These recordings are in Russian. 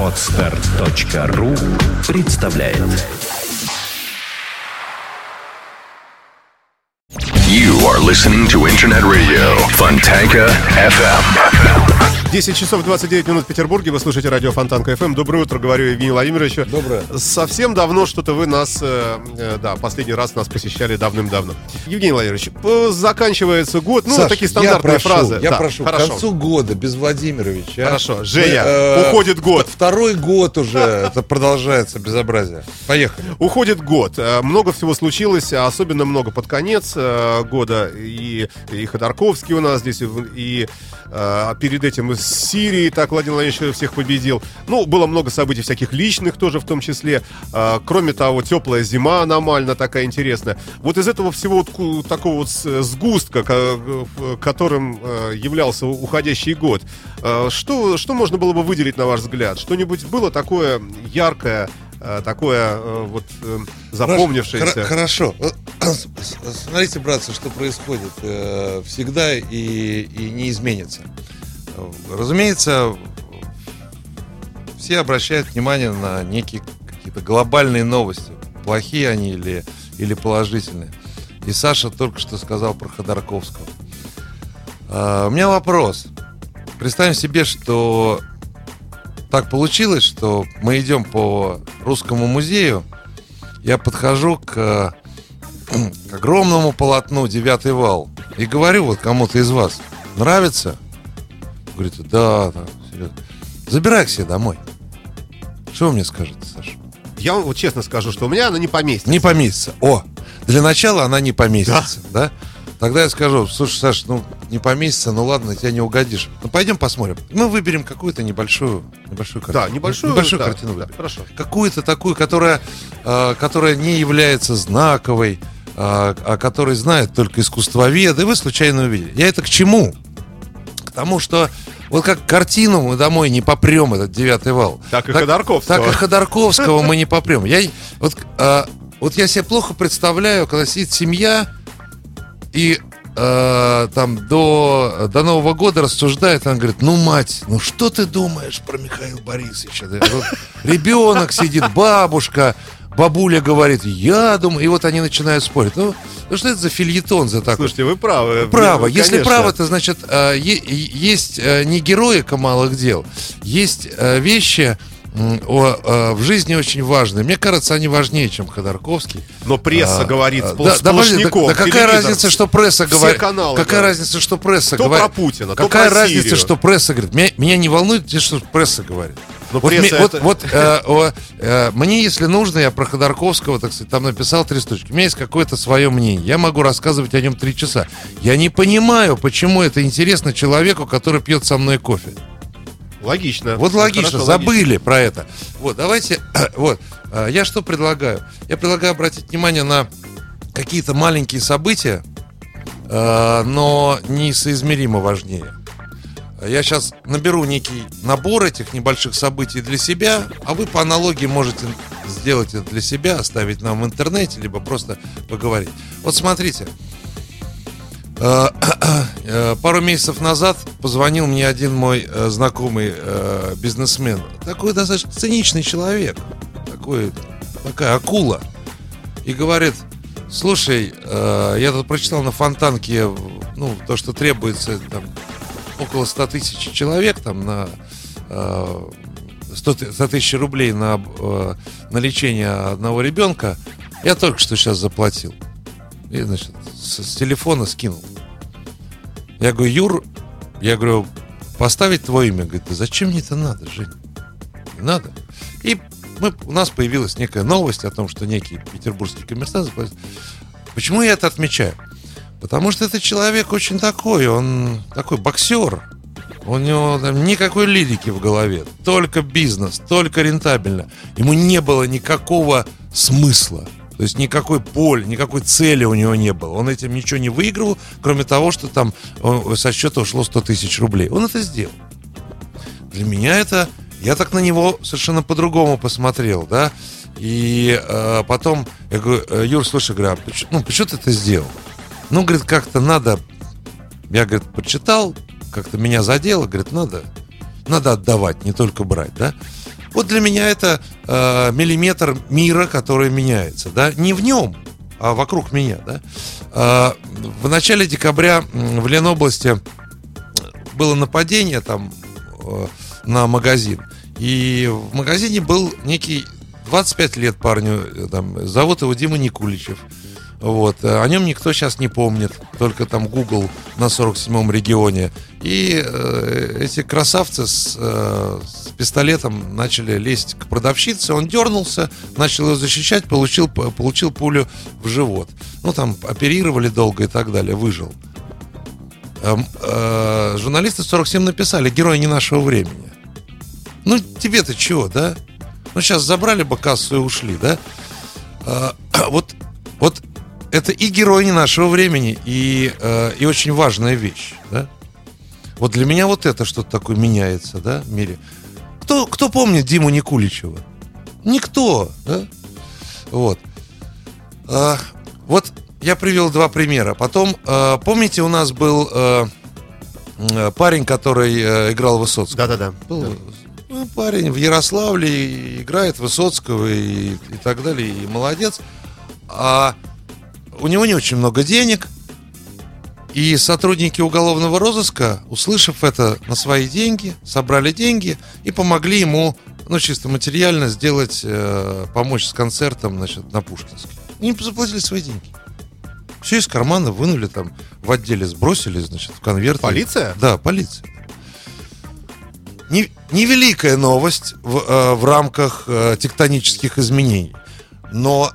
Отстар.ру представляет You are listening to Internet Radio Fontanka FM. 10 часов 29 минут в Петербурге. Вы слушаете радио Фонтанка ФМ. Доброе утро, говорю Евгению Владимировичу. Доброе. Совсем давно что-то вы нас, э, э, да, последний раз нас посещали давным-давно. Евгений Владимирович, э, заканчивается год. Ну, Саш, такие стандартные я прошу, фразы. Я Да, прошу, хорошо. к концу года без Владимировича. Хорошо. Женя, Мы, уходит год. Второй год уже это продолжается безобразие. Поехали. Уходит год. Э, Много всего случилось, а особенно много под конец э, года. И, и Ходорковский у нас здесь, и, и, э, перед этим Сирии так Владимир Владимирович всех победил. Ну, было много событий всяких личных тоже в том числе. Э, Кроме того, теплая зима аномально такая интересная. Вот из этого всего вот такого вот сгустка, которым э, являлся уходящий год, э, что, что можно было бы выделить, на ваш взгляд? Что-нибудь было такое яркое, э, такое э, вот запомнившееся. Хор- Хорошо. С- Смотрите, братцы, что происходит. Всегда и, и не изменится. Разумеется, все обращают внимание на некие какие-то глобальные новости. Плохие они или, или положительные. И Саша только что сказал про Ходорковского. А, У меня вопрос. Представим себе, что так получилось, что мы идем по русскому музею. Я подхожу к, к огромному полотну «Девятый вал» и говорю вот кому-то из вас, нравится? Говорит, да, да, серьезно. Забирай к себе домой. Что вы мне скажете, Саша? Я вам вот честно скажу, что у меня она не поместится. Не поместится. О, для начала она не поместится, да? Тогда я скажу, слушай, Саш, ну не поместится, ну ладно, тебя не угодишь. Ну пойдем посмотрим. Мы выберем какую-то небольшую, небольшую картину. Да, небольшую, небольшую да, картину да, выберем. хорошо. Какую-то такую, которая, э, которая не является знаковой, э, а которой знают только искусствоведы, и вы случайно увидели. Я это к чему? К тому, что вот как картину мы домой не попрем, этот девятый вал. Так и Ходорковского. Так и Ходорковского мы не попрем. Я, вот, а, вот я себе плохо представляю, когда сидит семья и а, там до, до Нового года рассуждает, она говорит, ну, мать, ну что ты думаешь про Михаила Борисовича? Ребенок сидит, бабушка, бабуля говорит, я думаю, и вот они начинают спорить. Ну, ну что это за фильетон за такой? Слушайте, вы правы. Право. Конечно. Если право, то значит э, есть э, не героика малых дел, есть э, вещи о, в жизни очень важные. Мне кажется, они важнее, чем Ходорковский. Но пресса А, говорит спол- да, да, сплошняком, да, да какая телевизор, разница, что пресса все говорит? каналы Какая говорят. разница, что пресса То говорит? про Путина, то Какая про разница, Сирию. что пресса говорит? Меня, меня не волнует, что пресса говорит. Но вот, пресса мне, вот, это- вот, э, о, э, мне, если нужно, я про Ходорковского, так сказать, там написал три строчки. У меня есть какое-то свое мнение. Я могу рассказывать о нем три часа. Я не понимаю, почему это интересно человеку, который пьет со мной кофе. Логично. Вот логично, Хорошо, забыли про это. Вот, давайте, вот, э, я что предлагаю? Я предлагаю обратить внимание на какие-то маленькие события, э, но несоизмеримо важнее. Я сейчас наберу некий набор этих небольших событий для себя, а вы по аналогии можете сделать это для себя, оставить нам в интернете, либо просто поговорить. Вот смотрите, Э, э, Пару месяцев назад позвонил мне один мой э, знакомый бизнесмен. Такой достаточно циничный человек. Такой, такая акула. И говорит, слушай, я тут прочитал на фонтанке, ну, то, что требуется там около 100 тысяч человек там на э, 100, ты- 100 тысяч рублей на, э, на лечение одного ребенка. Я только что сейчас заплатил. И, значит, с, с телефона скинул. Я говорю, Юр, я говорю, поставить твое имя. Говорит, да зачем мне это надо, Жень? Не надо. И мы, у нас появилась некая новость о том, что некий петербургский коммерсант заплатил. Почему я это отмечаю? Потому что этот человек очень такой, он такой боксер. У него там никакой лирики в голове, только бизнес, только рентабельно. Ему не было никакого смысла. То есть никакой поля, никакой цели у него не было. Он этим ничего не выигрывал, кроме того, что там э, со счета ушло 100 тысяч рублей. Он это сделал. Для меня это... Я так на него совершенно по-другому посмотрел, да. И э, потом я говорю, «Э, Юр, слушай, почему, ну, почему ты это сделал? Ну, говорит, как-то надо... Я, говорит, почитал, как-то меня задело, говорит, надо надо отдавать, не только брать, да. Вот для меня это э, миллиметр мира, который меняется, да, не в нем, а вокруг меня, да. Э, в начале декабря в Ленобласти было нападение там э, на магазин, и в магазине был некий 25 лет парню, э, там, зовут его Дима Никуличев. Вот. э, О нем никто сейчас не помнит, только там Google на 47-м регионе. И э, эти красавцы с, э, с пистолетом начали лезть к продавщице, он дернулся, начал ее защищать, получил, получил пулю в живот. Ну, там оперировали долго и так далее, выжил. Эм, э, журналисты 47 написали «Герой не нашего времени». Ну, тебе-то чего, да? Ну, сейчас забрали бы кассу и ушли, да? А, вот, вот это и герой не нашего времени, и, э, и очень важная вещь, да? Вот для меня вот это что-то такое меняется, да, в мире. Кто, кто помнит Диму Никуличева? Никто, да? Вот. А, вот я привел два примера. Потом, э, помните, у нас был э, парень, который э, играл Высоцкого? Да-да-да. Был ну, парень в Ярославле играет Высоцкого и, и так далее, и молодец. А у него не очень много денег. И сотрудники уголовного розыска, услышав это на свои деньги, собрали деньги и помогли ему, ну, чисто материально сделать, э, помочь с концертом, значит, на Пушкинске. И им заплатили свои деньги. Все из кармана вынули там, в отделе сбросили, значит, в конверт. Полиция? Да, полиция. Не- Невеликая новость в, э, в рамках э, тектонических изменений. Но,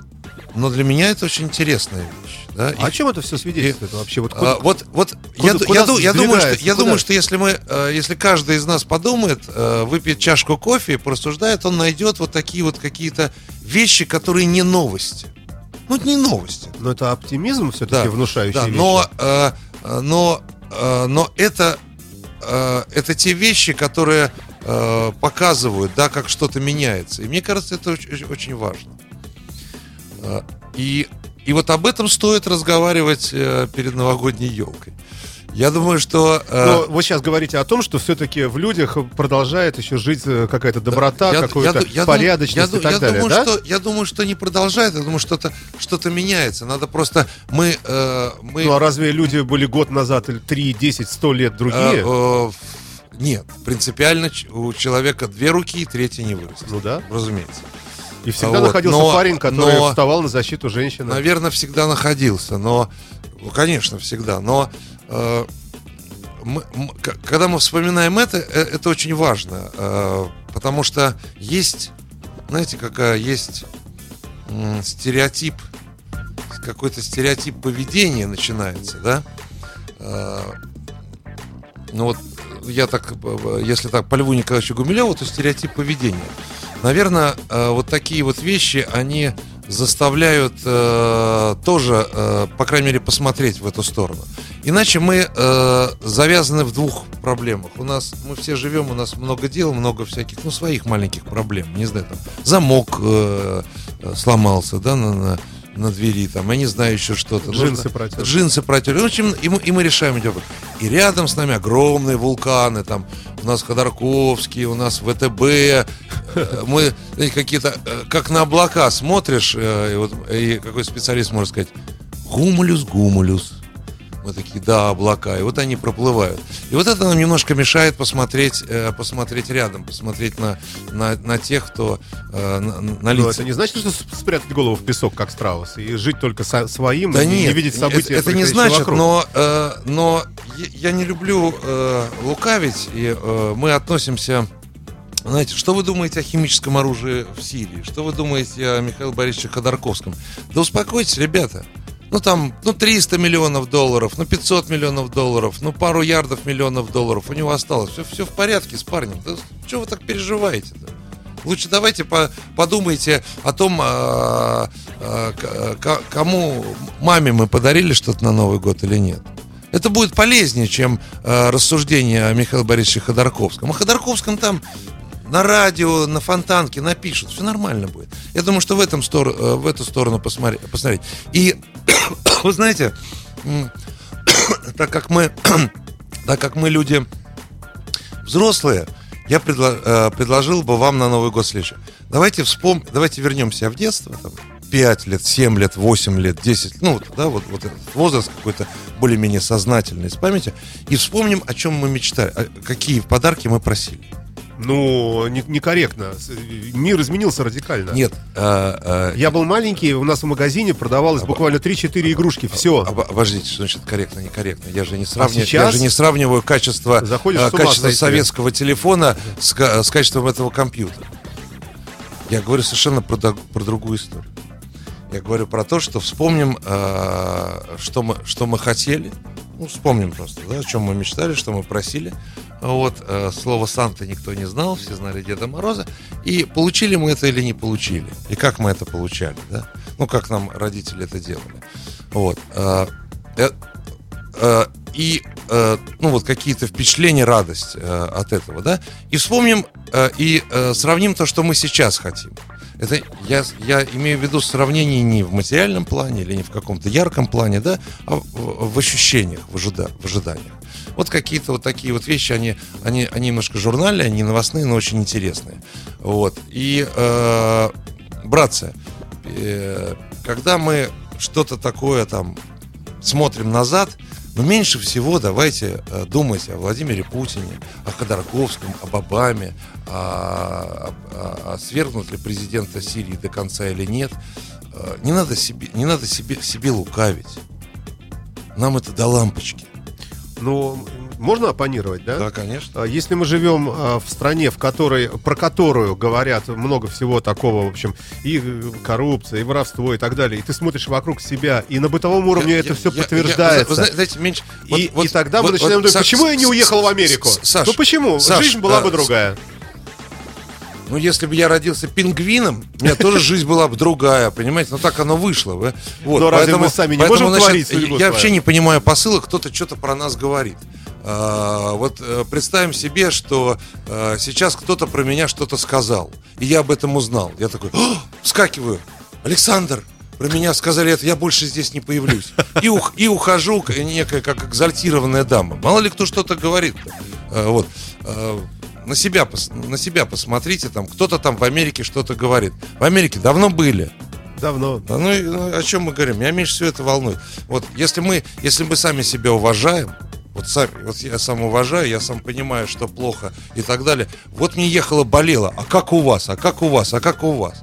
но для меня это очень интересная вещь. Да? А И- о чем это все свидетельствует вообще? Вот а, куда- вот, вот куда- я, куда я, я думаю, что, я куда? думаю, что если мы, э, если каждый из нас подумает, э, выпьет чашку кофе и порассуждает, он найдет вот такие вот какие-то вещи, которые не новости. Ну, это не новости. Но это оптимизм все-таки Да, внушающий Да, вещи. но, э, э, но, э, но это, э, это те вещи, которые э, показывают, да, как что-то меняется. И мне кажется, это очень, очень важно. Э, И, и вот об этом стоит разговаривать э, перед новогодней елкой. Я думаю, что... э, Но вы сейчас говорите о том, что все-таки в людях продолжает еще жить э, какая-то доброта, Я- какая-то я я порядочность я и так я далее, думаю, да? Что, я думаю, что не продолжает, я думаю, что-то что меняется. Надо просто... Мы... э, мы Ну а разве люди были год назад или 3, 10, 100 лет другие? э, э, нет, принципиально у человека две руки, и третья не вырастет. Ну да. Разумеется. И всегда вот, находился но- парень, который но- вставал на защиту женщины. Наверное, всегда находился, но, ну, конечно, всегда. Но э, мы- м- к- когда мы вспоминаем это, э, это очень важно, э, потому что есть, знаете, какая есть м, стереотип, какой-то стереотип поведения начинается, да? Э, ну вот я так, э, если так по Льву Николаевичу Гумилеву, то стереотип поведения. Наверное, э, вот такие вот вещи, они заставляют э, тоже, э, по крайней мере, посмотреть в эту сторону. Иначе мы э, завязаны в двух проблемах. У нас мы все живем, у нас много дел, много всяких, ну, своих маленьких проблем. Не знаю, там замок э, э, сломался, да, на, на, на двери, там, я не знаю еще что-то. Джинсы Нужно- протерли. Джинсы протерли. В общем, и мы, и мы решаем эти вопросы. И рядом с нами огромные вулканы, там у нас Ходорковский, у нас ВТБ, мы какие-то, э, как на облака смотришь, э, и, вот, и какой специалист может сказать, гумулюс, гумулюс. Мы такие, да, облака. И вот они проплывают. И вот это нам немножко мешает посмотреть, э, посмотреть рядом, посмотреть на, на, на тех, кто э, на, на Но лица. это не значит, что спрятать голову в песок, как страус, и жить только со- своим, Да и не нет, видеть это- события, это, не происходящие значит, вокруг. но, э, но я я не люблю э, лукавить, и э, мы относимся... Знаете, что вы думаете о химическом оружии в Сирии? Что вы думаете о Михаиле Борисовиче Ходорковском? Да успокойтесь, ребята. Ну там, ну 300 миллионов долларов, ну 500 миллионов долларов, ну пару ярдов миллионов долларов у него осталось. Все, все в порядке с парнем. Да что вы так переживаете-то? Лучше давайте по- подумайте о том, а, а, к- кому маме мы подарили что-то на Новый год или нет. Это будет полезнее, чем а, рассуждение о Михаиле Борисовиче Ходорковском. О Ходорковском там на радио, на фонтанке напишут, все нормально будет. Я думаю, что в, этом стор- э, в эту сторону посмотри- посмотреть. И вы знаете, так как мы, так как мы люди взрослые, я предло- э, предложил бы вам на Новый год следующее. Давайте вспом... давайте вернемся в детство, там, 5 лет, 7 лет, 8 лет, 10, ну, да, вот, вот этот возраст какой-то более-менее сознательный, с памяти, и вспомним, о чем мы мечтали, какие подарки мы просили. Ну, не- некорректно. Мир изменился радикально. Нет, э, э, Я был маленький, у нас в магазине продавалось буквально 3-4 игрушки. Все. Об- Обождите, что значит корректно, некорректно. Я же не сравниваю, А сейчас? я же не сравниваю качество, ума качество советского телефона с, с качеством этого компьютера. Я говорю совершенно про, про другую историю. Я говорю про то, что вспомним, э, что, мы, что мы хотели. Ну, вспомним просто, да, о чем мы мечтали, что мы просили. Вот, э, слово Санта никто не знал, все знали Деда Мороза. И получили мы это или не получили. И как мы это получали, да? Ну, как нам родители это делали. Вот. э, э, и ну вот какие-то впечатления, радость от этого, да, и вспомним и сравним то, что мы сейчас хотим. Это я, я имею в виду сравнение не в материальном плане или не в каком-то ярком плане, да, а в, в ощущениях, в, ожида- в ожиданиях. Вот какие-то вот такие вот вещи, они, они, они немножко журнальные, они новостные, но очень интересные. Вот. И, э, братцы, э, когда мы что-то такое там смотрим назад, но меньше всего давайте э, думать о Владимире Путине, о Ходорковском, об Обаме, о, о- о свергнут ли президента Сирии до конца или нет. Э, Не надо себе, не надо себе, себе лукавить. Нам это до лампочки. Ну, можно оппонировать, да? Да, конечно. А Если мы живем а, в стране, в которой, про которую говорят много всего такого, в общем, и э, коррупция, и воровство, и так далее, и ты смотришь вокруг себя, и на бытовом уровне Я- это я- все я- я- подтверждается. вы зна- знаете, меньше... и, и тогда мы начинаем думать, Саш, почему я не уехал в Америку? Саш, ну почему? Саш, Жизнь была а, бы другая. Ну, если бы я родился пингвином, у меня тоже жизнь была бы другая, понимаете? Но так оно вышло. вы. Вот, Но разве мы сами не поэтому, можем творить судьбу Я свою? вообще не понимаю посыла, кто-то что-то про нас говорит. А, вот э, представим себе, что э, сейчас кто-то про меня что-то сказал, и я об этом узнал. Я такой, вскакиваю, Александр, про меня сказали это, я больше здесь не появлюсь. И, ух- и ухожу, некая как экзальтированная дама. Мало ли кто что-то говорит. Э, Вот. На себя, на себя посмотрите, там кто-то там в Америке что-то говорит. В Америке давно были. Давно. Да ну, ну, о чем мы говорим? Меня меньше всего это волнует. Вот если мы, если мы сами себя уважаем, вот сами, вот я сам уважаю, я сам понимаю, что плохо и так далее. Вот мне ехало, болело. А как у вас? А как у вас? А как у вас?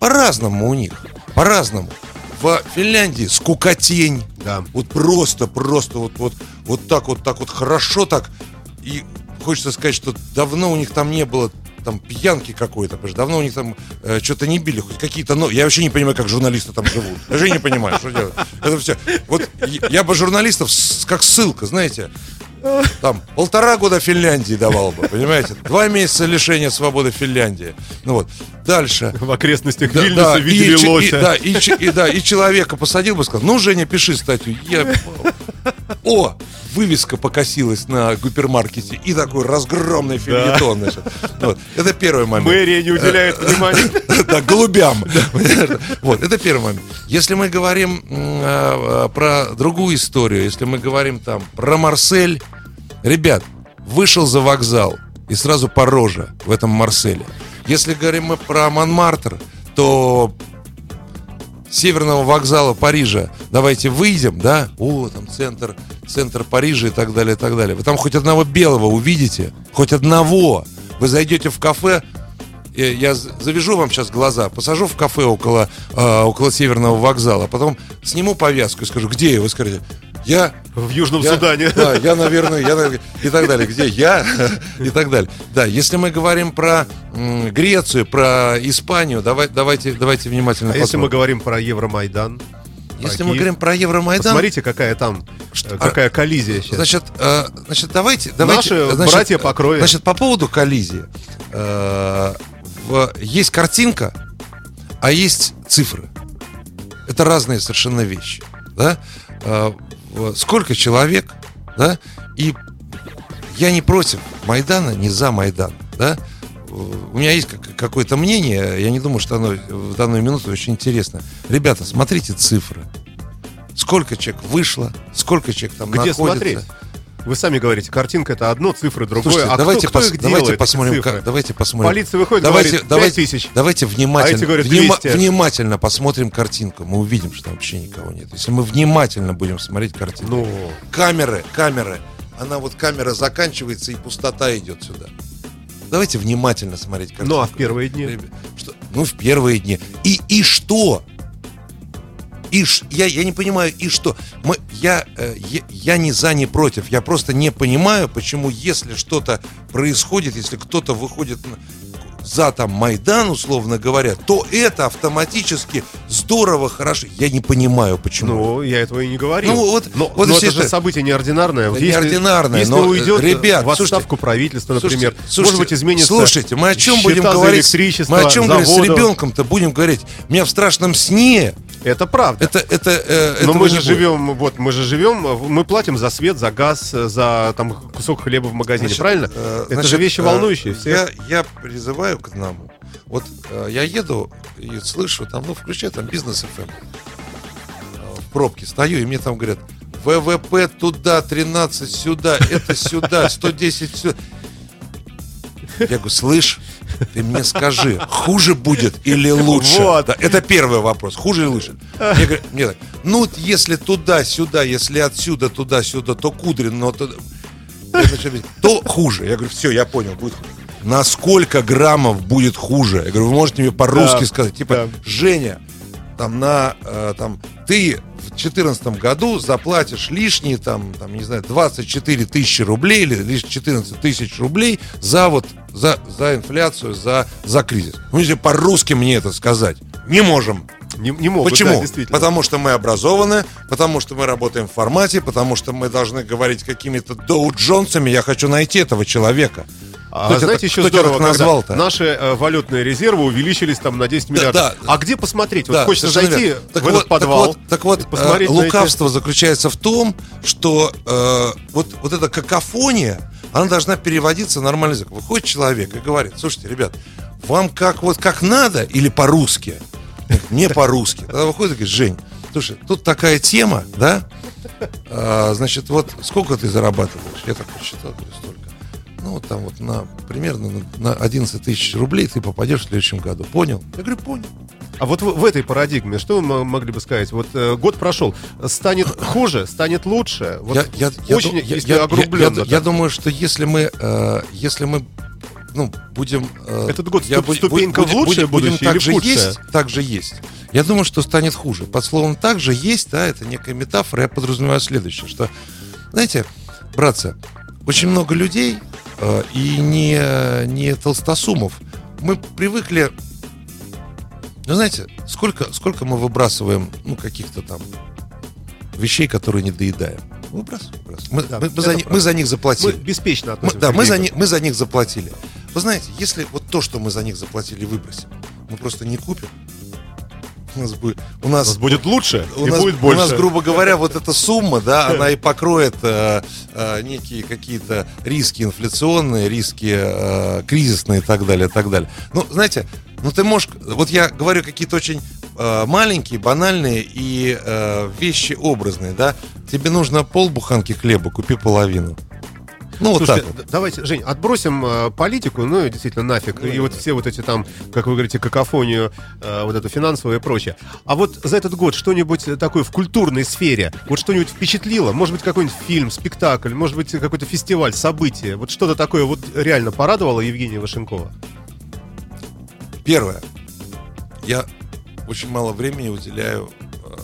По-разному у них. По-разному. В Финляндии скукотень. Да. Вот просто, просто вот, вот, вот так вот, так вот хорошо так. И хочется сказать, что давно у них там не было там пьянки какой-то, потому что давно у них там э, что-то не били, хоть какие-то, но я вообще не понимаю, как журналисты там живут. Я вообще не понимаю, что делать. Это все. Вот я- бы журналистов как ссылка, знаете, там полтора года Финляндии давал бы, понимаете? Два месяца лишения свободы Финляндии. Ну вот. Дальше. В окрестностях Да, Вильнюса да, видели и, че- и- лося. да, и, и, да, и человека посадил бы, сказал, ну, Женя, пиши статью. Я... О, вывеска покосилась на гипермаркете и такой разгромный фильетон. значит. Вот. Это первый момент. Мэрия не уделяет внимания. Да, голубям. Вот, это первый момент. Если мы говорим а, про другую историю, если мы говорим там про Марсель, ребят, вышел за вокзал и сразу по роже в этом Марселе. Если говорим мы про Монмартр, то северного вокзала Парижа давайте выйдем, да? О, там центр, центр Парижа и так далее, и так далее. Вы там хоть одного белого увидите, хоть одного. Вы зайдете в кафе, э, я завяжу вам сейчас глаза, посажу в кафе около, э, около северного вокзала, потом сниму повязку и скажу, где я? Вы скажете, я В Южном я- Судане. Да, я, наверное, я, и так далее. Где я? И так далее. Да, если мы говорим про м, Грецию, про Испанию, давай, давайте, давайте внимательно А если мы посмотрим. говорим про Евромайдан? Если про мы Киев? говорим про Евромайдан, Посмотрите, какая там, Что- э, какая коллизия сейчас. значит, э, значит, давайте, давайте, Наши значит, братья по крови. Значит, по поводу коллизии, э, в- есть картинка, а есть цифры. Это разные совершенно вещи, да? Сколько человек, да? И я не против Майдана, не за Майдан, да? У меня есть как- какое-то мнение, я не думаю, что оно в данную минуту очень интересно. Ребята, смотрите цифры. Сколько человек вышло, сколько человек там Где находится. смотреть? Вы сами говорите, картинка это одно, цифры другое. Слушайте, а давайте, кто, кто пос- их давайте посмотрим, как, давайте посмотрим. Полиция выходит, давайте, говорит, давайте, 5 тысяч. давайте внимательно, А говорят, 200. внимательно посмотрим картинку. Мы увидим, что вообще никого нет. Если мы внимательно будем смотреть картинку. Ну, Камеры, камеры. Она вот камера заканчивается и пустота идет сюда. Давайте внимательно смотреть картинку. ну а в первые дни? Что- ну, в первые дни. И, и что? И ш- я, я не понимаю, и что? Мы, я, э, я, я не за, не против. Я просто не понимаю, почему, если что-то происходит, если кто-то выходит за там Майдан, условно говоря, то это автоматически здорово, хорошо. Я не понимаю, почему. Ну, я этого и не говорил. Ну, вот- но, вот но если это же это- событие неординарное. Это если- неординарное, Если но, э, уйдет ребят, в отставку слушайте, правительства, например, Слушайте, может быть, изменится Слушайте, мы о чем будем говорить? Мы о чем говорить с заводов. ребенком-то будем говорить? Меня в страшном сне. Это правда. Это, это, э, Но мы же будет. живем, вот мы же живем, мы платим за свет, за газ, за там кусок хлеба в магазине, Значит, правильно? э, Это значит, же вещи э, волнующие всех. Я, я призываю к одному. Вот э, я еду и слышу там, ну, включаю там бизнес FM. В пробке стою, и мне там говорят, ВВП туда, 13 сюда, это сюда, 110 сюда. Я говорю, слышь, ты мне скажи, хуже будет или лучше? Вот. Да, это первый вопрос, хуже или лучше? Мне говорят, мне так, ну, если туда-сюда, если отсюда туда-сюда, то Кудрин, но то, то хуже. Я говорю, все, я понял, будет хуже. На сколько граммов будет хуже? Я говорю, вы можете мне по-русски Да, сказать, типа, да. Женя, там на, э, там, ты в 2014 году заплатишь лишние, там, там, не знаю, 24 тысячи рублей или лишь 14 тысяч рублей за вот, за, за инфляцию, за, за кризис. Ну, если по-русски мне это сказать, не можем. Не, не могут, Почему? да, потому что мы образованы, потому что мы работаем в формате, потому что мы должны говорить какими-то Доу Джонсами. Я хочу найти этого человека. А Кто знаете, еще кто здорово, так когда назвал-то? наши э, валютные резервы увеличились там на 10 миллиардов. да. А где посмотреть? Вот Да, хочется зайти верно. так в вот, этот подвал. Так вот, так вот, и посмотреть э, на эти- лукавство заключается в том, что э, вот, вот эта какофония, она должна переводиться в нормальный язык. Выходит человек и говорит, слушайте, ребят, вам как вот как надо или по-русски? Не по-русски. Тогда выходит и говорит, Жень, слушай, тут такая тема, да? А, значит, вот сколько ты зарабатываешь? Я так посчитал, говорю, столько. Ну, вот там вот на примерно на, на 11 тысяч рублей ты попадешь в следующем году. Понял? Я говорю, понял. А вот в, в этой парадигме, что вы могли бы сказать? Вот э, год прошел, станет хуже, станет лучше? Вот я, я, я очень, я- если я- огрубленно. я- я так. думаю, что если мы, э, если мы, ну, будем... э, Этот год я ступенька будь- в лучшее будем- будем будущее так или же худшее? есть, так же есть. Я думаю, что станет хуже. Под словом «так же есть», да, это некая метафора. Я подразумеваю следующее, что, знаете, братцы, очень много людей, и не, не толстосумов, мы привыкли ну, знаете, сколько, сколько мы выбрасываем, ну, каких-то там вещей, которые не доедаем. Выбрасываем, выбрасываем. Мы, Да, мы- мы за, правда. мы за них Мы заплатили. беспечно Мы- относимся да, к мы за, них, мы за них заплатили. Вы знаете, если вот то, что мы за них заплатили, выбросим, мы просто не купим, нас будет, у У нас, нас будет лучше у и нас, будет у больше. нас, грубо говоря, вот эта сумма, да, она и покроет э, э, некие какие-то риски инфляционные, риски э, кризисные и так далее, и так далее. Ну, знаете, ну ты можешь, вот я говорю какие-то очень э, маленькие, банальные и э, вещи образные, да. Тебе нужно полбуханки хлеба, купи половину. Ну, вот Слушайте, так вот. давайте, Жень, отбросим э, политику, ну, и действительно, нафиг. и вот все вот эти там, как вы говорите, какофонию, э, вот эту финансовую и прочее. А вот за этот год что-нибудь такое в культурной сфере, вот что-нибудь впечатлило? Может быть, какой-нибудь фильм, спектакль, может быть, какой-то фестиваль, событие? Вот что-то такое вот реально порадовало Евгения Вашенкова? Первое. Я очень мало времени уделяю, э,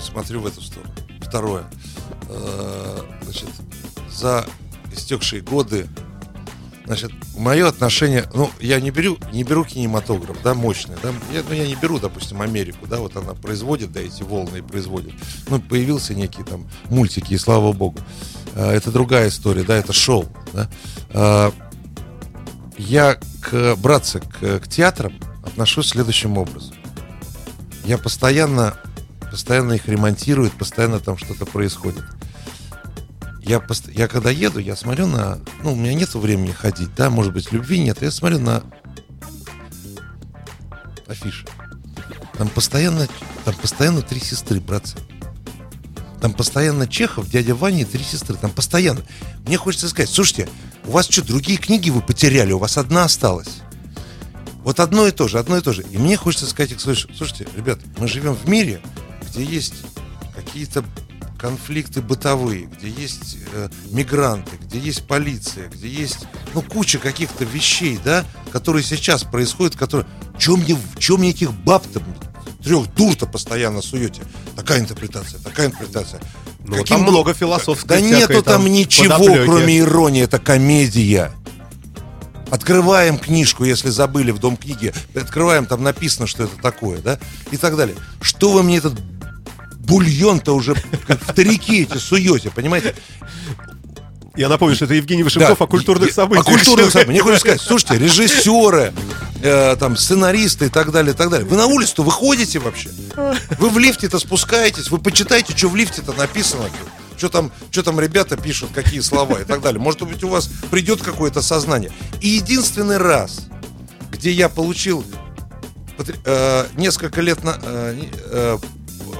смотрю в эту сторону. Второе. Э, Значит, за истекшие годы, значит, мое отношение, ну, я не беру, не беру кинематограф, да, мощный, да, я, ну, я не беру, допустим, Америку, да, вот она производит, да, эти волны и производит. Ну, появился некий там мультики, и слава богу. Э, Это другая история, да, это шоу, да. Э, я к, братцы, к, к театрам отношусь следующим образом. Я постоянно, постоянно их ремонтирую, постоянно там что-то происходит. Я, пост- я когда еду, я смотрю на... Ну, у меня нет времени ходить, да, может быть, любви нет. Я смотрю на афиши. Там постоянно, там постоянно три сестры, братцы. Там постоянно Чехов, дядя Ваня и три сестры. Там постоянно. Мне хочется сказать, слушайте, у вас что, другие книги вы потеряли, у вас одна осталась. Вот одно и то же, одно и то же. И мне хочется сказать, слушайте, слушайте, ребят, мы живем в мире, где есть какие-то конфликты бытовые, где есть э, мигранты, где есть полиция, где есть ну куча каких-то вещей, да, которые сейчас происходят, которые, чем мне, чем мне этих баб-то трех дур-то постоянно суете? Такая интерпретация, такая интерпретация. Ну, Каким... там много философской Да нету там, там ничего, подоплеки. кроме иронии. Это комедия. Открываем книжку, если забыли в Дом книги. Открываем, там написано, что это такое, да? И так далее. Что вы мне этот бульон-то уже как в старики эти суете, понимаете? Я напомню, что это Евгений Вышенков да, о культурных событиях. О культурных событиях. Мне хочется сказать, слушайте, режиссеры, э, там, сценаристы и так далее, и так далее. Вы на улицу-то выходите вообще? Вы в лифте-то спускаетесь, вы почитайте, что в лифте-то написано. Что там, что там ребята пишут, какие слова и так далее. Может быть, у вас придет какое-то сознание. И единственный раз, где я получил э, несколько лет на, э, э,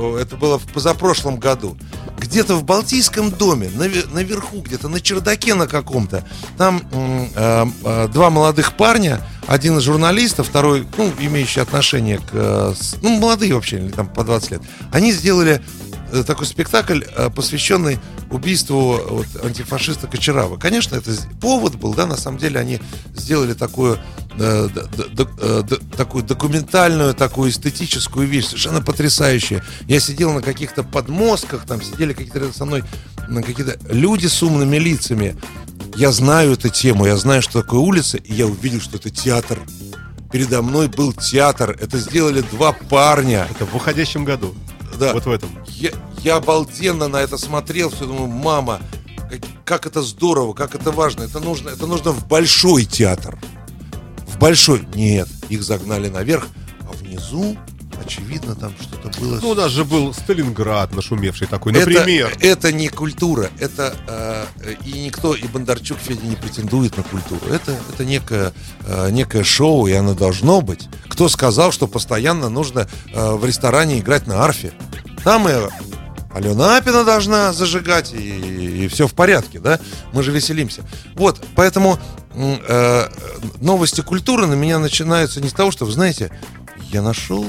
это было в позапрошлом году, где-то в Балтийском доме, наверху, где-то на чердаке на каком-то, там э, э, два молодых парня, один из журналистов, второй, ну, имеющий отношение к, э, ну, молодые вообще, там по 20 лет, они сделали такой спектакль, э, посвященный убийству вот, антифашиста Кочерава. Конечно, это повод был, да, на самом деле они сделали такую, э, д, д, д, такую документальную, такую эстетическую вещь, совершенно потрясающая. Я сидел на каких-то подмостках, там сидели какие-то со мной какие-то люди с умными лицами. Я знаю эту тему, я знаю, что такое улица, и я увидел, что это театр. Передо мной был театр. Это сделали два парня. Это в уходящем году да. Вот в этом. Я, я обалденно на это смотрел, все думаю, мама, как, как это здорово, как это важно. Это нужно, это нужно в большой театр. В большой. Нет, их загнали наверх, а внизу очевидно, там что-то было. Ну, у нас же был Сталинград нашумевший такой, например. Это, это не культура, это э, и никто, и Бондарчук Федя не претендует на культуру. Это, это некое, э, некое шоу, и оно должно быть. Кто сказал, что постоянно нужно э, в ресторане играть на арфе? Там и Алена Апина должна зажигать, и, и все в порядке, да? Мы же веселимся. Вот, поэтому э, новости культуры на меня начинаются не с того, что, вы знаете, я нашел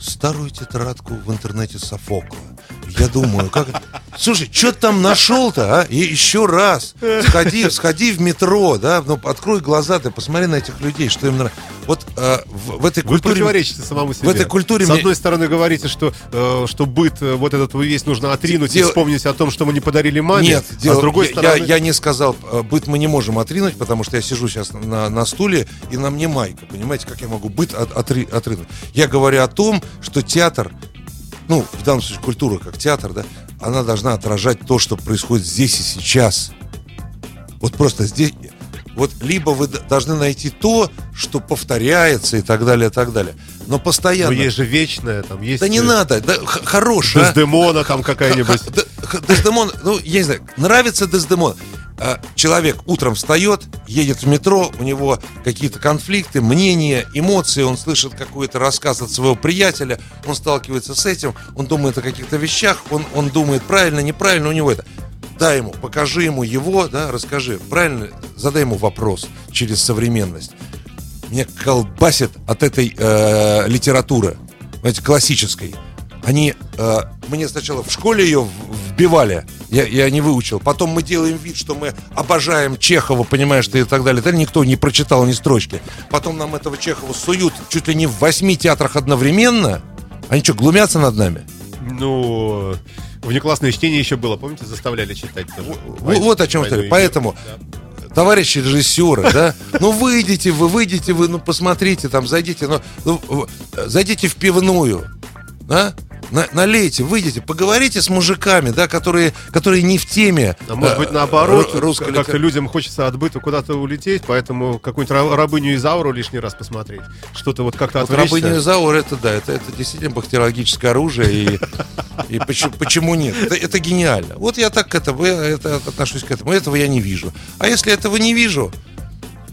старую тетрадку в интернете Софокла. Я думаю, как... Слушай, что ты там нашел-то, а? И еще раз. Сходи, сходи в метро, да, ну, открой глаза, ты посмотри на этих людей, что им нравится. Вот э, в, в этой культуре... Вы противоречите самому себе. В этой культуре... С одной стороны говорите, что, э, что быт э, вот этот весь нужно отринуть Дел... и вспомнить о том, что мы не подарили маме. Нет, а дел... с другой я, стороны... Я, я не сказал, э, быт мы не можем отринуть, потому что я сижу сейчас на, на стуле, и на мне майка. Понимаете, как я могу быт от, отри, отринуть? Я говорю о том, что театр ну, в данном случае культура как театр, да, она должна отражать то, что происходит здесь и сейчас. Вот просто здесь, вот либо вы должны найти то, что повторяется и так далее, и так далее. Но постоянно... Но есть же вечное, там есть... Да не надо, да, хорошее. Дездемона а? там какая-нибудь. Дездемон, ну, я не знаю, нравится Дездемон. А, человек утром встает, едет в метро, у него какие-то конфликты, мнения, эмоции, он слышит какой-то рассказ от своего приятеля, он сталкивается с этим, он думает о каких-то вещах, он, он думает правильно, неправильно, у него это. Дай ему, покажи ему его, да, расскажи, правильно, задай ему вопрос через современность. Меня колбасит от этой э, литературы, знаете, классической они э, мне сначала в школе ее вбивали, я, я не выучил. Потом мы делаем вид, что мы обожаем Чехова, понимаешь, ты и так далее. Это никто не прочитал ни строчки. Потом нам этого Чехова суют чуть ли не в восьми театрах одновременно. Они что, глумятся над нами? Ну, внеклассное чтение еще было, помните, заставляли читать тоже. Вот, вот о чем я говорю. Поэтому да. товарищи режиссеры, да, ну выйдите вы, выйдите вы, ну посмотрите там, зайдите, ну, ну зайдите в пивную, да, на, налейте, выйдите, поговорите с мужиками, да, которые, которые не в теме. А может быть, э, наоборот, русской как-то людям хочется отбыто куда-то улететь, поэтому какую-нибудь рабыню Изауру лишний раз посмотреть. Что-то вот как-то вот Рабыню Изауру, это да, это, это действительно бактериологическое оружие, и, и почему, почему нет? Это, это гениально. Вот я так к этому, я это, отношусь к этому. Этого я не вижу. А если этого не вижу,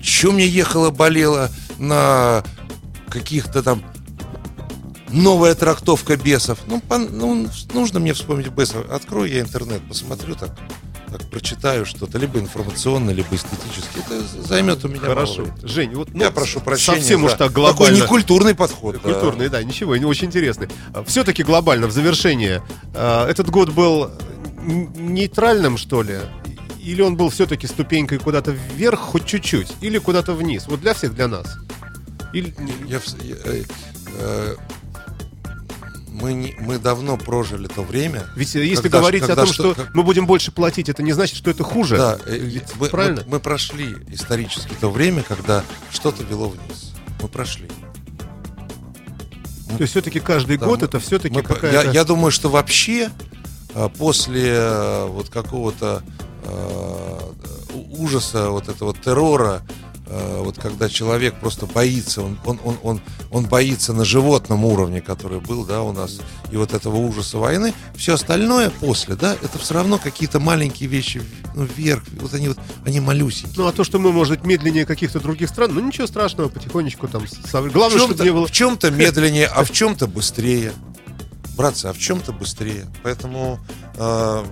что мне ехало, болело на каких-то там новая трактовка бесов. Ну, пон- ну, нужно мне вспомнить бесов. Открою я интернет, посмотрю так, так прочитаю что-то, либо информационно, либо эстетически. Это займет у меня мало Хорошо. времени. Жень, вот ну, Я прошу прощения. Совсем уж так Такой глобально. некультурный подход. да. Культурный, да, ничего, и очень интересный. Все-таки глобально, в завершение, э, этот год был нейтральным, что ли? Или он был все-таки ступенькой куда-то вверх, хоть чуть-чуть, или куда-то вниз? Вот для всех, для нас. Или... Я я, э, э, мы, не- мы давно прожили то время. Ведь э, если Когда говорить когда о том, что- что как- мы будем больше платить, это не значит, что это хуже. Да, э, Ведь мы, правильно? мы- мы прошли исторически то время, когда что-то вело вниз. Мы прошли. То есть все-таки каждый Да, год мы- это все-таки какая-то... я, я думаю, что вообще а, после э, вот какого-то э, ужаса, вот этого террора, вот когда человек просто боится, он, он, он, он, он боится на животном уровне, который был, да, у нас, и вот этого ужаса войны, все остальное после, да, это все равно какие-то маленькие вещи, ну, вверх, вот они вот, они малюсенькие. Ну, а то, что мы, может, медленнее каких-то других стран, ну, ничего страшного, потихонечку там... со- Главное, чтобы не было... в чем-то медленнее, а в чем-то быстрее. Братцы, а в чем-то быстрее. Поэтому, э,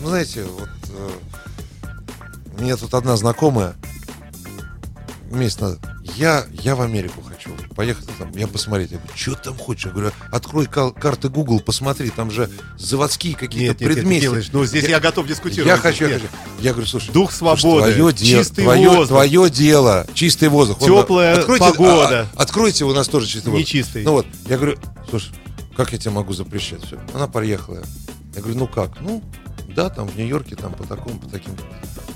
ну, знаете, вот э, у меня тут одна знакомая месяц назад. Я, я в Америку хочу поехать там, я посмотреть. Я говорю, что там хочешь? Я говорю, открой кал- карты Google, посмотри, там же заводские какие-то Нет, нет, ну, здесь я, готов дискутировать. Я хочу, я хочу. Я говорю, слушай, Дух свободы, твое дело, чистый твое, воздух. твое дело, чистый воздух. Он, Теплая откройте, погода. а, а, откройте у нас тоже чистый воздух. Нечистый. Ну вот, я говорю, слушай, как я тебе могу запрещать? Все. Она поехала. Я говорю, ну как? Ну, да, там в Нью-Йорке, там по такому, по таким.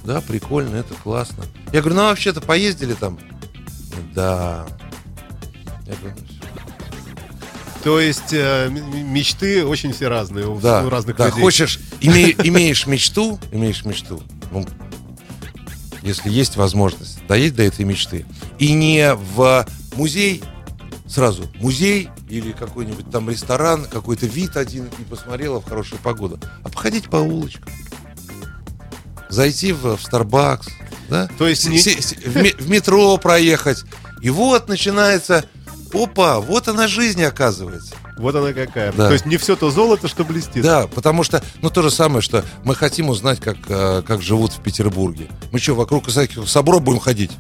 Да, прикольно, это классно. Я говорю, ну а вообще-то поездили там? Да. Я говорю, ну. То есть э, м- мечты очень все разные у, Да, у разных да, людей. хочешь, име- имеешь мечту, имеешь мечту, ну, если есть возможность, доедь до этой мечты. И не в музей сразу, музей или какой-нибудь там ресторан, какой-то вид один и посмотрела в хорошую погоду, а походить по улочкам. Зайти в, в Starbucks, да? То есть не- в, в метро проехать. И вот начинается, опа, вот она жизнь оказывается. Вот она какая. Да. То есть не все то золото, что блестит. Да, потому что, ну, то же самое, что мы хотим узнать, как, э, как живут в Петербурге. Мы что, вокруг всяких соборов будем ходить?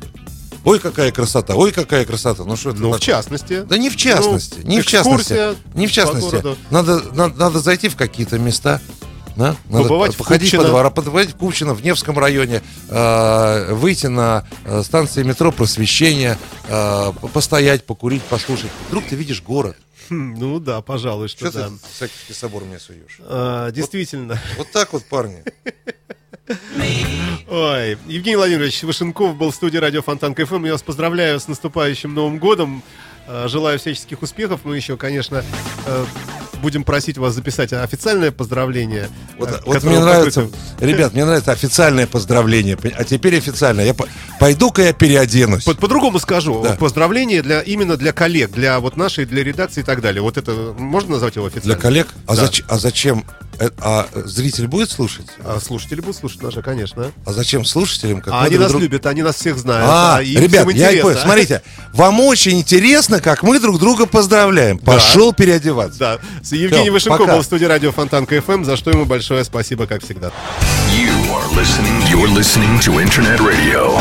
Ой, какая красота, ой, какая красота. Ну, что это Ну, в частности. Да не в частности, Ну, не в частности. Не в частности. Надо, надо, надо зайти в какие-то места, да? Надо Побывать в походить по Купчино. дворам, побывать в Купчино, в Невском районе, э, выйти на э, станции метро просвещения, э, по- постоять, покурить, послушать. Вдруг ты видишь город. Хм, Ну да, пожалуй, что Что да. ты всякий собор мне суешь? А, действительно. Вот так вот, парни. Ой, Евгений Владимирович Вышенков был в студии радио Фонтан КФМ. Я вас поздравляю с наступающим Новым годом. А, Желаю всяческих успехов. Мы еще, конечно, э, будем просить вас записать официальное поздравление. Вот, э, вот которое мне нравится, ребят, мне нравится официальное поздравление, а теперь официальное. Я пойду-ка я переоденусь. По- По-другому скажу. Да. Поздравление для, именно для коллег, для вот нашей, для редакции и так далее. Вот это можно назвать его официально? Для коллег? А, Да. зач- а зачем? э, А зритель будет слушать? А слушатели будут слушать наши, конечно. А зачем слушателям? Как А они друг нас друг- любят, они нас всех знают. А, им ребят, я понял. Смотрите, вам очень интересно, как мы друг друга поздравляем. Пошел переодеваться. Да. С пока. был в студии радио Фонтан КФМ, за что ему большое спасибо, как всегда. You are listening. You're listening to Internet Radio,